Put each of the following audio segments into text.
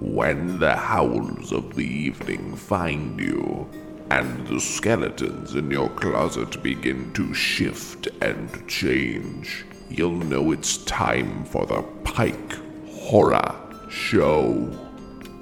when the howls of the evening find you, and the skeletons in your closet begin to shift and change, you'll know it's time for the Pike Horror Show.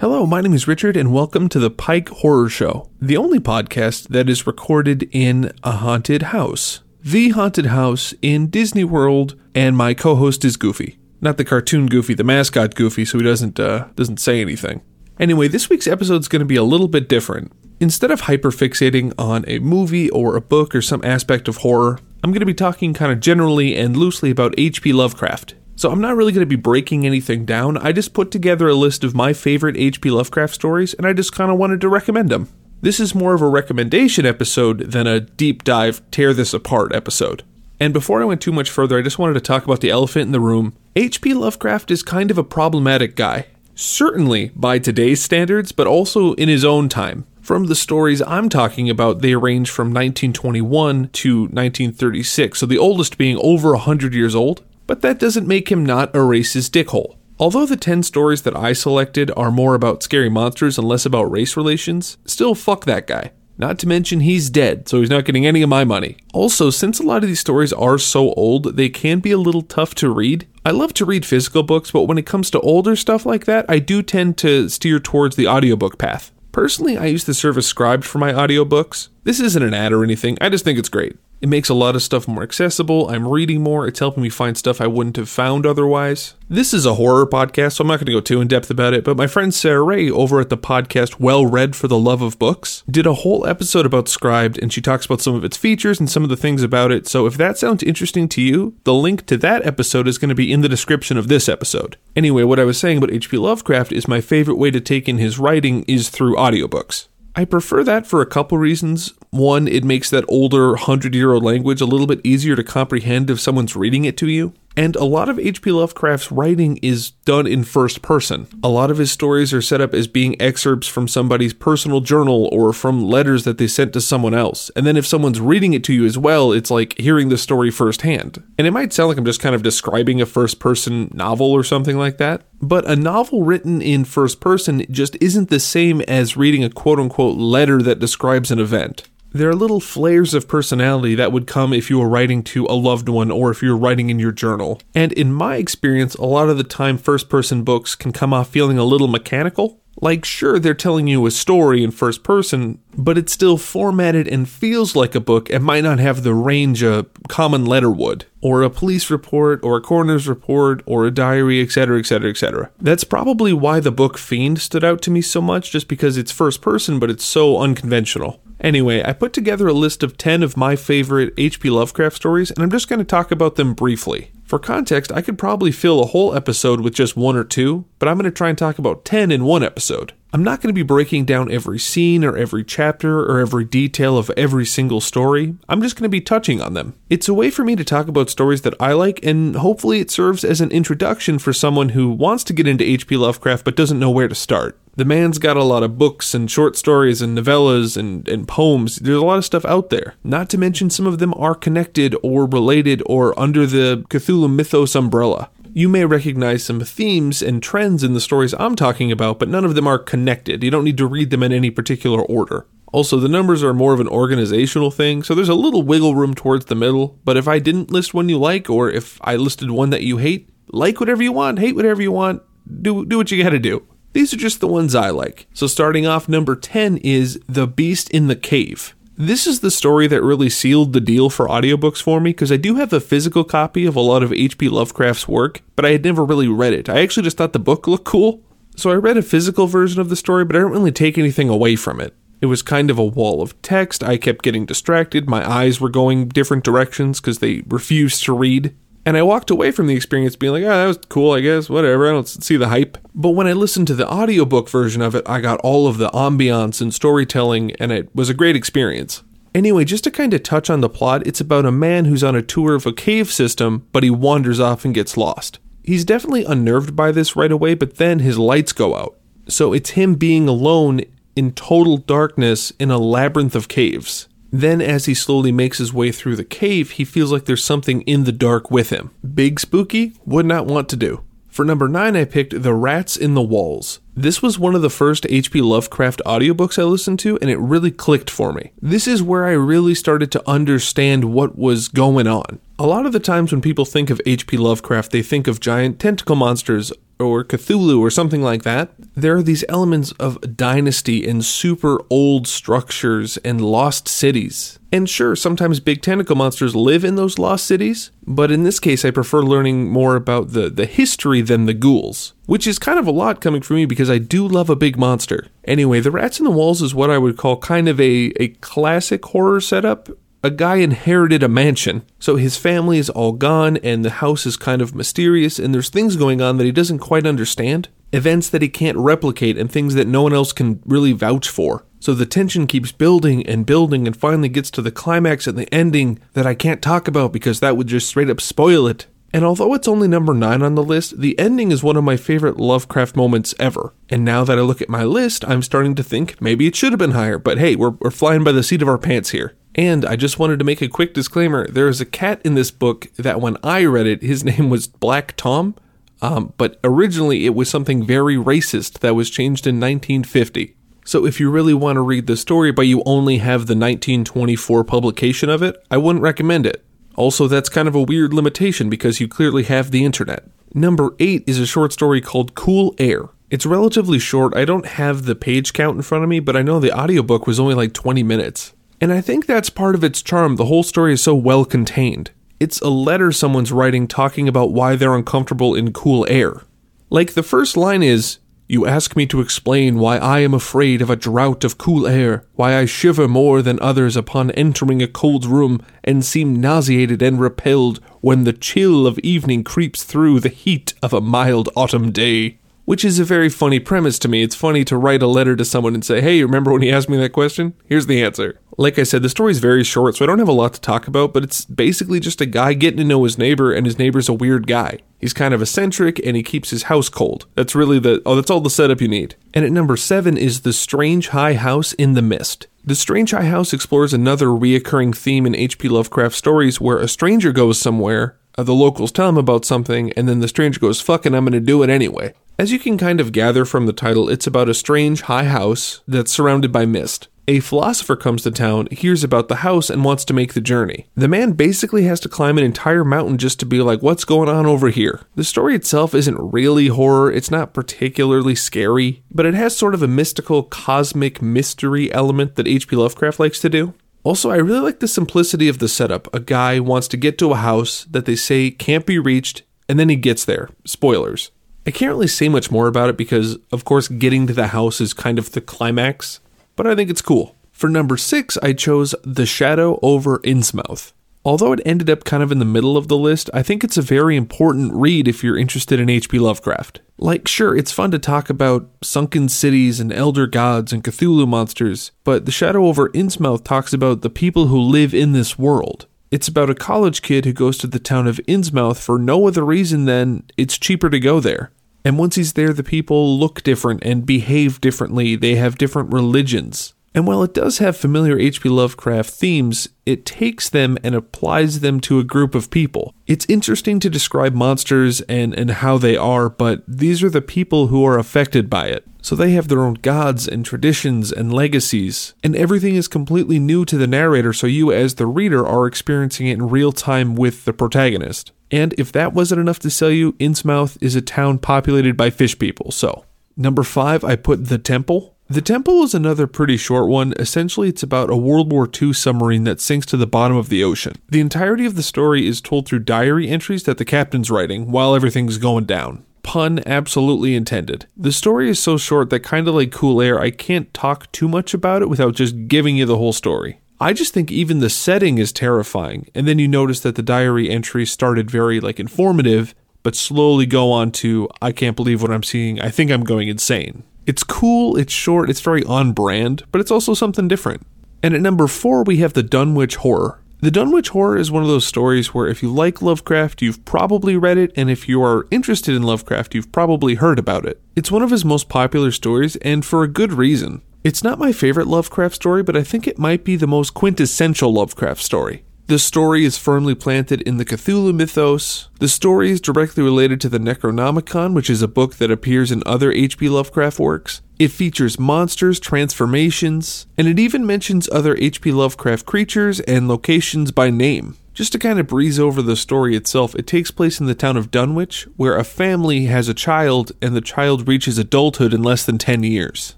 Hello, my name is Richard, and welcome to the Pike Horror Show, the only podcast that is recorded in a haunted house. The haunted house in Disney World, and my co-host is Goofy. Not the cartoon Goofy, the mascot Goofy, so he doesn't uh, doesn't say anything. Anyway, this week's episode is going to be a little bit different. Instead of hyperfixating on a movie or a book or some aspect of horror, I'm going to be talking kind of generally and loosely about H.P. Lovecraft. So I'm not really going to be breaking anything down. I just put together a list of my favorite H.P. Lovecraft stories and I just kind of wanted to recommend them. This is more of a recommendation episode than a deep dive, tear this apart episode. And before I went too much further, I just wanted to talk about the elephant in the room. H.P. Lovecraft is kind of a problematic guy. Certainly by today's standards, but also in his own time. From the stories I'm talking about, they range from 1921 to 1936, so the oldest being over 100 years old but that doesn't make him not a racist dickhole. Although the 10 stories that I selected are more about scary monsters and less about race relations, still fuck that guy. Not to mention he's dead, so he's not getting any of my money. Also, since a lot of these stories are so old, they can be a little tough to read. I love to read physical books, but when it comes to older stuff like that, I do tend to steer towards the audiobook path. Personally, I use the service Scribd for my audiobooks. This isn't an ad or anything, I just think it's great. It makes a lot of stuff more accessible. I'm reading more. It's helping me find stuff I wouldn't have found otherwise. This is a horror podcast, so I'm not going to go too in depth about it. But my friend Sarah Ray over at the podcast Well Read for the Love of Books did a whole episode about Scribd, and she talks about some of its features and some of the things about it. So if that sounds interesting to you, the link to that episode is going to be in the description of this episode. Anyway, what I was saying about H.P. Lovecraft is my favorite way to take in his writing is through audiobooks. I prefer that for a couple reasons. One, it makes that older 100 year old language a little bit easier to comprehend if someone's reading it to you. And a lot of H.P. Lovecraft's writing is done in first person. A lot of his stories are set up as being excerpts from somebody's personal journal or from letters that they sent to someone else. And then if someone's reading it to you as well, it's like hearing the story firsthand. And it might sound like I'm just kind of describing a first person novel or something like that. But a novel written in first person just isn't the same as reading a quote unquote letter that describes an event. There are little flares of personality that would come if you were writing to a loved one or if you were writing in your journal. And in my experience, a lot of the time, first person books can come off feeling a little mechanical. Like, sure, they're telling you a story in first person, but it's still formatted and feels like a book and might not have the range a common letter would, or a police report, or a coroner's report, or a diary, etc., etc., etc. That's probably why the book Fiend stood out to me so much, just because it's first person, but it's so unconventional. Anyway, I put together a list of 10 of my favorite H.P. Lovecraft stories, and I'm just going to talk about them briefly. For context, I could probably fill a whole episode with just one or two, but I'm going to try and talk about 10 in one episode. I'm not going to be breaking down every scene or every chapter or every detail of every single story. I'm just going to be touching on them. It's a way for me to talk about stories that I like, and hopefully it serves as an introduction for someone who wants to get into H.P. Lovecraft but doesn't know where to start. The man's got a lot of books and short stories and novellas and, and poems. There's a lot of stuff out there. Not to mention, some of them are connected or related or under the Cthulhu mythos umbrella. You may recognize some themes and trends in the stories I'm talking about, but none of them are connected. You don't need to read them in any particular order. Also, the numbers are more of an organizational thing, so there's a little wiggle room towards the middle. But if I didn't list one you like, or if I listed one that you hate, like whatever you want, hate whatever you want, do, do what you gotta do. These are just the ones I like. So, starting off, number 10 is The Beast in the Cave. This is the story that really sealed the deal for audiobooks for me because I do have a physical copy of a lot of H.P. Lovecraft's work, but I had never really read it. I actually just thought the book looked cool. So I read a physical version of the story, but I didn't really take anything away from it. It was kind of a wall of text. I kept getting distracted. My eyes were going different directions because they refused to read. And I walked away from the experience being like, oh, that was cool, I guess, whatever, I don't see the hype. But when I listened to the audiobook version of it, I got all of the ambiance and storytelling, and it was a great experience. Anyway, just to kind of touch on the plot, it's about a man who's on a tour of a cave system, but he wanders off and gets lost. He's definitely unnerved by this right away, but then his lights go out. So it's him being alone in total darkness in a labyrinth of caves. Then, as he slowly makes his way through the cave, he feels like there's something in the dark with him. Big spooky? Would not want to do. For number 9, I picked The Rats in the Walls. This was one of the first H.P. Lovecraft audiobooks I listened to, and it really clicked for me. This is where I really started to understand what was going on. A lot of the times when people think of H.P. Lovecraft, they think of giant tentacle monsters or Cthulhu or something like that. There are these elements of dynasty and super old structures and lost cities. And sure, sometimes big tentacle monsters live in those lost cities, but in this case, I prefer learning more about the, the history than the ghouls, which is kind of a lot coming from me because I do love a big monster. Anyway, The Rats in the Walls is what I would call kind of a, a classic horror setup a guy inherited a mansion, so his family is all gone, and the house is kind of mysterious, and there's things going on that he doesn't quite understand. Events that he can't replicate, and things that no one else can really vouch for. So the tension keeps building and building, and finally gets to the climax and the ending that I can't talk about because that would just straight up spoil it. And although it's only number 9 on the list, the ending is one of my favorite Lovecraft moments ever. And now that I look at my list, I'm starting to think maybe it should have been higher, but hey, we're, we're flying by the seat of our pants here. And I just wanted to make a quick disclaimer there is a cat in this book that when I read it, his name was Black Tom, um, but originally it was something very racist that was changed in 1950. So if you really want to read the story but you only have the 1924 publication of it, I wouldn't recommend it. Also, that's kind of a weird limitation because you clearly have the internet. Number 8 is a short story called Cool Air. It's relatively short. I don't have the page count in front of me, but I know the audiobook was only like 20 minutes. And I think that's part of its charm. The whole story is so well contained. It's a letter someone's writing talking about why they're uncomfortable in cool air. Like the first line is, You ask me to explain why I am afraid of a draught of cool air, why I shiver more than others upon entering a cold room, and seem nauseated and repelled when the chill of evening creeps through the heat of a mild autumn day which is a very funny premise to me. It's funny to write a letter to someone and say, hey, remember when you asked me that question? Here's the answer. Like I said, the story's very short, so I don't have a lot to talk about, but it's basically just a guy getting to know his neighbor, and his neighbor's a weird guy. He's kind of eccentric, and he keeps his house cold. That's really the, oh, that's all the setup you need. And at number seven is The Strange High House in the Mist. The Strange High House explores another reoccurring theme in H.P. Lovecraft stories where a stranger goes somewhere, uh, the locals tell him about something, and then the stranger goes, fucking, I'm gonna do it anyway. As you can kind of gather from the title, it's about a strange high house that's surrounded by mist. A philosopher comes to town, hears about the house, and wants to make the journey. The man basically has to climb an entire mountain just to be like, what's going on over here? The story itself isn't really horror, it's not particularly scary, but it has sort of a mystical, cosmic mystery element that H.P. Lovecraft likes to do. Also, I really like the simplicity of the setup. A guy wants to get to a house that they say can't be reached, and then he gets there. Spoilers. I can't really say much more about it because, of course, getting to the house is kind of the climax, but I think it's cool. For number six, I chose The Shadow over Innsmouth. Although it ended up kind of in the middle of the list, I think it's a very important read if you're interested in H.P. Lovecraft. Like, sure, it's fun to talk about sunken cities and elder gods and Cthulhu monsters, but The Shadow over Innsmouth talks about the people who live in this world. It's about a college kid who goes to the town of Innsmouth for no other reason than it's cheaper to go there. And once he's there, the people look different and behave differently. They have different religions. And while it does have familiar H.P. Lovecraft themes, it takes them and applies them to a group of people. It's interesting to describe monsters and, and how they are, but these are the people who are affected by it. So they have their own gods and traditions and legacies, and everything is completely new to the narrator, so you, as the reader, are experiencing it in real time with the protagonist. And if that wasn't enough to sell you, Innsmouth is a town populated by fish people, so. Number five, I put The Temple. The Temple is another pretty short one. Essentially, it's about a World War II submarine that sinks to the bottom of the ocean. The entirety of the story is told through diary entries that the captain's writing while everything's going down. Pun absolutely intended. The story is so short that, kind of like Cool Air, I can't talk too much about it without just giving you the whole story. I just think even the setting is terrifying, and then you notice that the diary entry started very like informative, but slowly go on to I can't believe what I'm seeing. I think I'm going insane. It's cool, it's short, it's very on brand, but it's also something different. And at number four, we have the Dunwich Horror. The Dunwich Horror is one of those stories where if you like Lovecraft, you've probably read it, and if you are interested in Lovecraft, you've probably heard about it. It's one of his most popular stories, and for a good reason. It's not my favorite Lovecraft story, but I think it might be the most quintessential Lovecraft story. The story is firmly planted in the Cthulhu mythos. The story is directly related to the Necronomicon, which is a book that appears in other H.P. Lovecraft works. It features monsters, transformations, and it even mentions other H.P. Lovecraft creatures and locations by name. Just to kind of breeze over the story itself, it takes place in the town of Dunwich, where a family has a child and the child reaches adulthood in less than 10 years.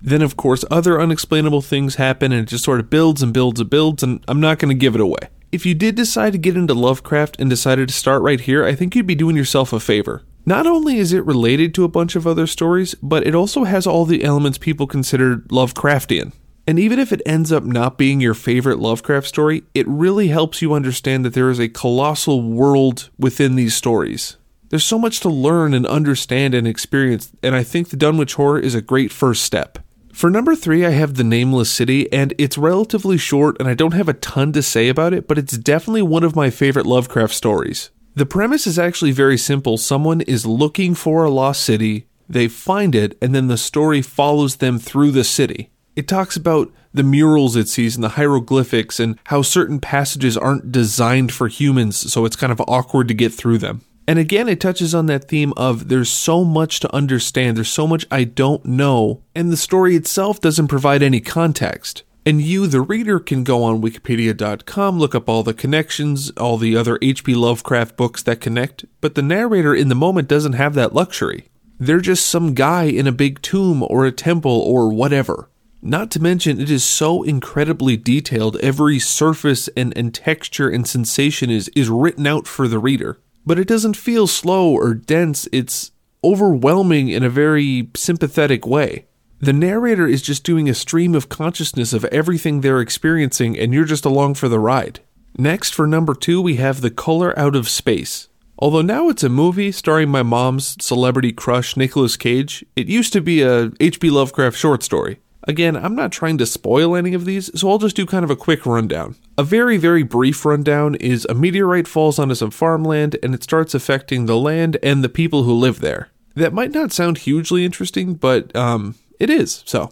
Then, of course, other unexplainable things happen and it just sort of builds and builds and builds, and I'm not going to give it away. If you did decide to get into Lovecraft and decided to start right here, I think you'd be doing yourself a favor. Not only is it related to a bunch of other stories, but it also has all the elements people consider Lovecraftian. And even if it ends up not being your favorite Lovecraft story, it really helps you understand that there is a colossal world within these stories. There's so much to learn and understand and experience, and I think the Dunwich Horror is a great first step. For number three, I have The Nameless City, and it's relatively short, and I don't have a ton to say about it, but it's definitely one of my favorite Lovecraft stories. The premise is actually very simple someone is looking for a lost city, they find it, and then the story follows them through the city. It talks about the murals it sees and the hieroglyphics and how certain passages aren't designed for humans, so it's kind of awkward to get through them. And again, it touches on that theme of there's so much to understand, there's so much I don't know, and the story itself doesn't provide any context. And you, the reader, can go on Wikipedia.com, look up all the connections, all the other H.P. Lovecraft books that connect, but the narrator in the moment doesn't have that luxury. They're just some guy in a big tomb or a temple or whatever. Not to mention, it is so incredibly detailed, every surface and, and texture and sensation is, is written out for the reader but it doesn't feel slow or dense. It's overwhelming in a very sympathetic way. The narrator is just doing a stream of consciousness of everything they're experiencing, and you're just along for the ride. Next, for number two, we have The Color Out of Space. Although now it's a movie starring my mom's celebrity crush, Nicolas Cage, it used to be a H.P. Lovecraft short story. Again, I'm not trying to spoil any of these, so I'll just do kind of a quick rundown. A very, very brief rundown is a meteorite falls onto some farmland and it starts affecting the land and the people who live there. That might not sound hugely interesting, but um, it is, so.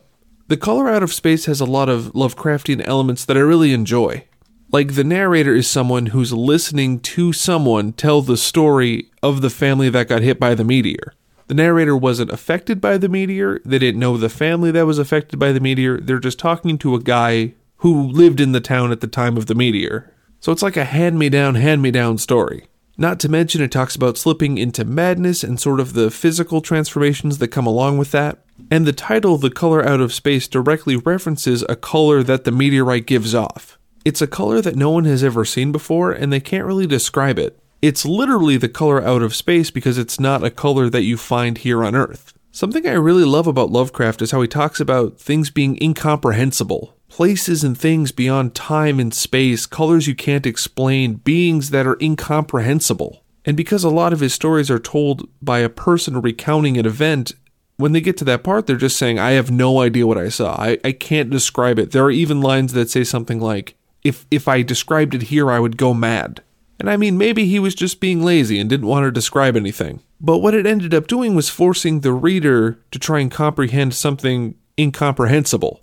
The Color Out of Space has a lot of Lovecraftian elements that I really enjoy. Like, the narrator is someone who's listening to someone tell the story of the family that got hit by the meteor. The narrator wasn't affected by the meteor. They didn't know the family that was affected by the meteor. They're just talking to a guy who lived in the town at the time of the meteor. So it's like a hand me down, hand me down story. Not to mention, it talks about slipping into madness and sort of the physical transformations that come along with that. And the title, The Color Out of Space, directly references a color that the meteorite gives off. It's a color that no one has ever seen before, and they can't really describe it. It's literally the color out of space because it's not a color that you find here on Earth. Something I really love about Lovecraft is how he talks about things being incomprehensible. Places and things beyond time and space, colors you can't explain, beings that are incomprehensible. And because a lot of his stories are told by a person recounting an event, when they get to that part, they're just saying, I have no idea what I saw. I, I can't describe it. There are even lines that say something like, if, if I described it here, I would go mad. And I mean, maybe he was just being lazy and didn't want to describe anything. But what it ended up doing was forcing the reader to try and comprehend something incomprehensible.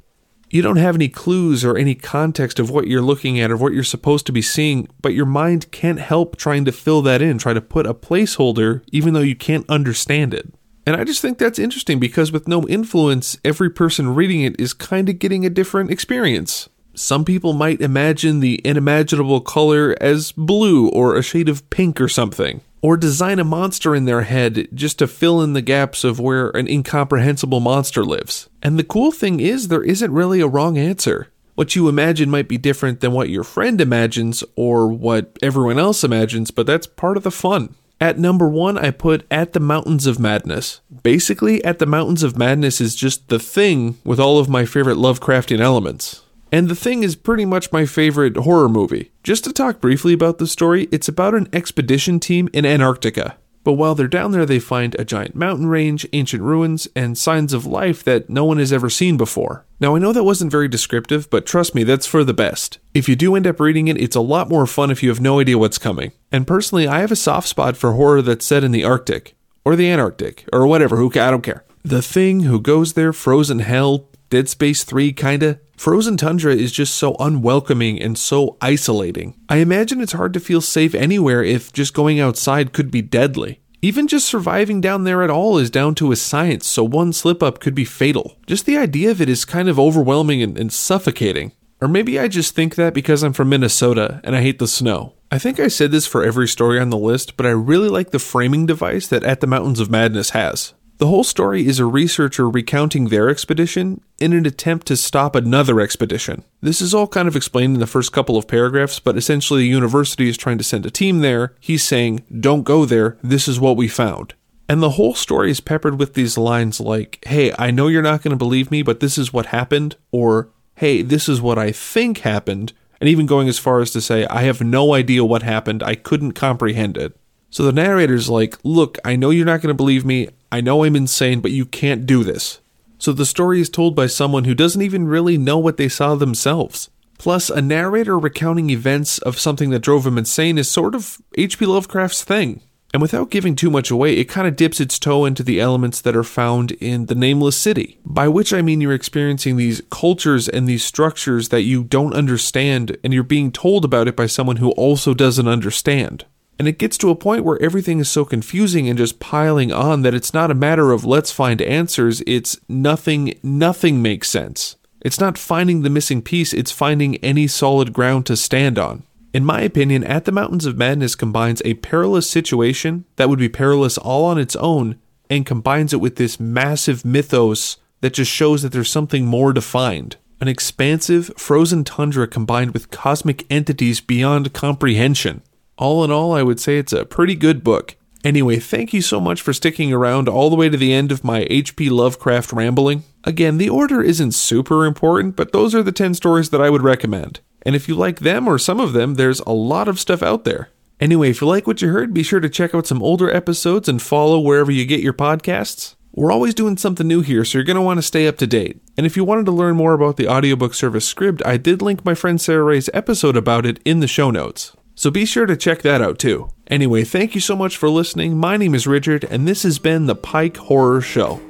You don't have any clues or any context of what you're looking at or what you're supposed to be seeing, but your mind can't help trying to fill that in, try to put a placeholder, even though you can't understand it. And I just think that's interesting because with no influence, every person reading it is kind of getting a different experience. Some people might imagine the unimaginable color as blue or a shade of pink or something, or design a monster in their head just to fill in the gaps of where an incomprehensible monster lives. And the cool thing is, there isn't really a wrong answer. What you imagine might be different than what your friend imagines or what everyone else imagines, but that's part of the fun. At number one, I put At the Mountains of Madness. Basically, At the Mountains of Madness is just the thing with all of my favorite Lovecraftian elements. And The Thing is pretty much my favorite horror movie. Just to talk briefly about the story, it's about an expedition team in Antarctica. But while they're down there, they find a giant mountain range, ancient ruins, and signs of life that no one has ever seen before. Now, I know that wasn't very descriptive, but trust me, that's for the best. If you do end up reading it, it's a lot more fun if you have no idea what's coming. And personally, I have a soft spot for horror that's set in the Arctic, or the Antarctic, or whatever, who I don't care. The Thing, Who Goes There, Frozen Hell, Dead Space 3, kinda, Frozen tundra is just so unwelcoming and so isolating. I imagine it's hard to feel safe anywhere if just going outside could be deadly. Even just surviving down there at all is down to a science, so one slip up could be fatal. Just the idea of it is kind of overwhelming and, and suffocating. Or maybe I just think that because I'm from Minnesota and I hate the snow. I think I said this for every story on the list, but I really like the framing device that At the Mountains of Madness has. The whole story is a researcher recounting their expedition in an attempt to stop another expedition. This is all kind of explained in the first couple of paragraphs, but essentially, the university is trying to send a team there. He's saying, Don't go there, this is what we found. And the whole story is peppered with these lines like, Hey, I know you're not going to believe me, but this is what happened, or Hey, this is what I think happened, and even going as far as to say, I have no idea what happened, I couldn't comprehend it. So the narrator's like, Look, I know you're not going to believe me. I know I'm insane, but you can't do this. So the story is told by someone who doesn't even really know what they saw themselves. Plus, a narrator recounting events of something that drove him insane is sort of H.P. Lovecraft's thing. And without giving too much away, it kind of dips its toe into the elements that are found in The Nameless City. By which I mean you're experiencing these cultures and these structures that you don't understand, and you're being told about it by someone who also doesn't understand. And it gets to a point where everything is so confusing and just piling on that it's not a matter of let's find answers, it's nothing, nothing makes sense. It's not finding the missing piece, it's finding any solid ground to stand on. In my opinion, At the Mountains of Madness combines a perilous situation that would be perilous all on its own and combines it with this massive mythos that just shows that there's something more defined. An expansive, frozen tundra combined with cosmic entities beyond comprehension. All in all, I would say it's a pretty good book. Anyway, thank you so much for sticking around all the way to the end of my H.P. Lovecraft rambling. Again, the order isn't super important, but those are the 10 stories that I would recommend. And if you like them or some of them, there's a lot of stuff out there. Anyway, if you like what you heard, be sure to check out some older episodes and follow wherever you get your podcasts. We're always doing something new here, so you're going to want to stay up to date. And if you wanted to learn more about the audiobook service Scribd, I did link my friend Sarah Ray's episode about it in the show notes. So be sure to check that out too. Anyway, thank you so much for listening. My name is Richard, and this has been the Pike Horror Show.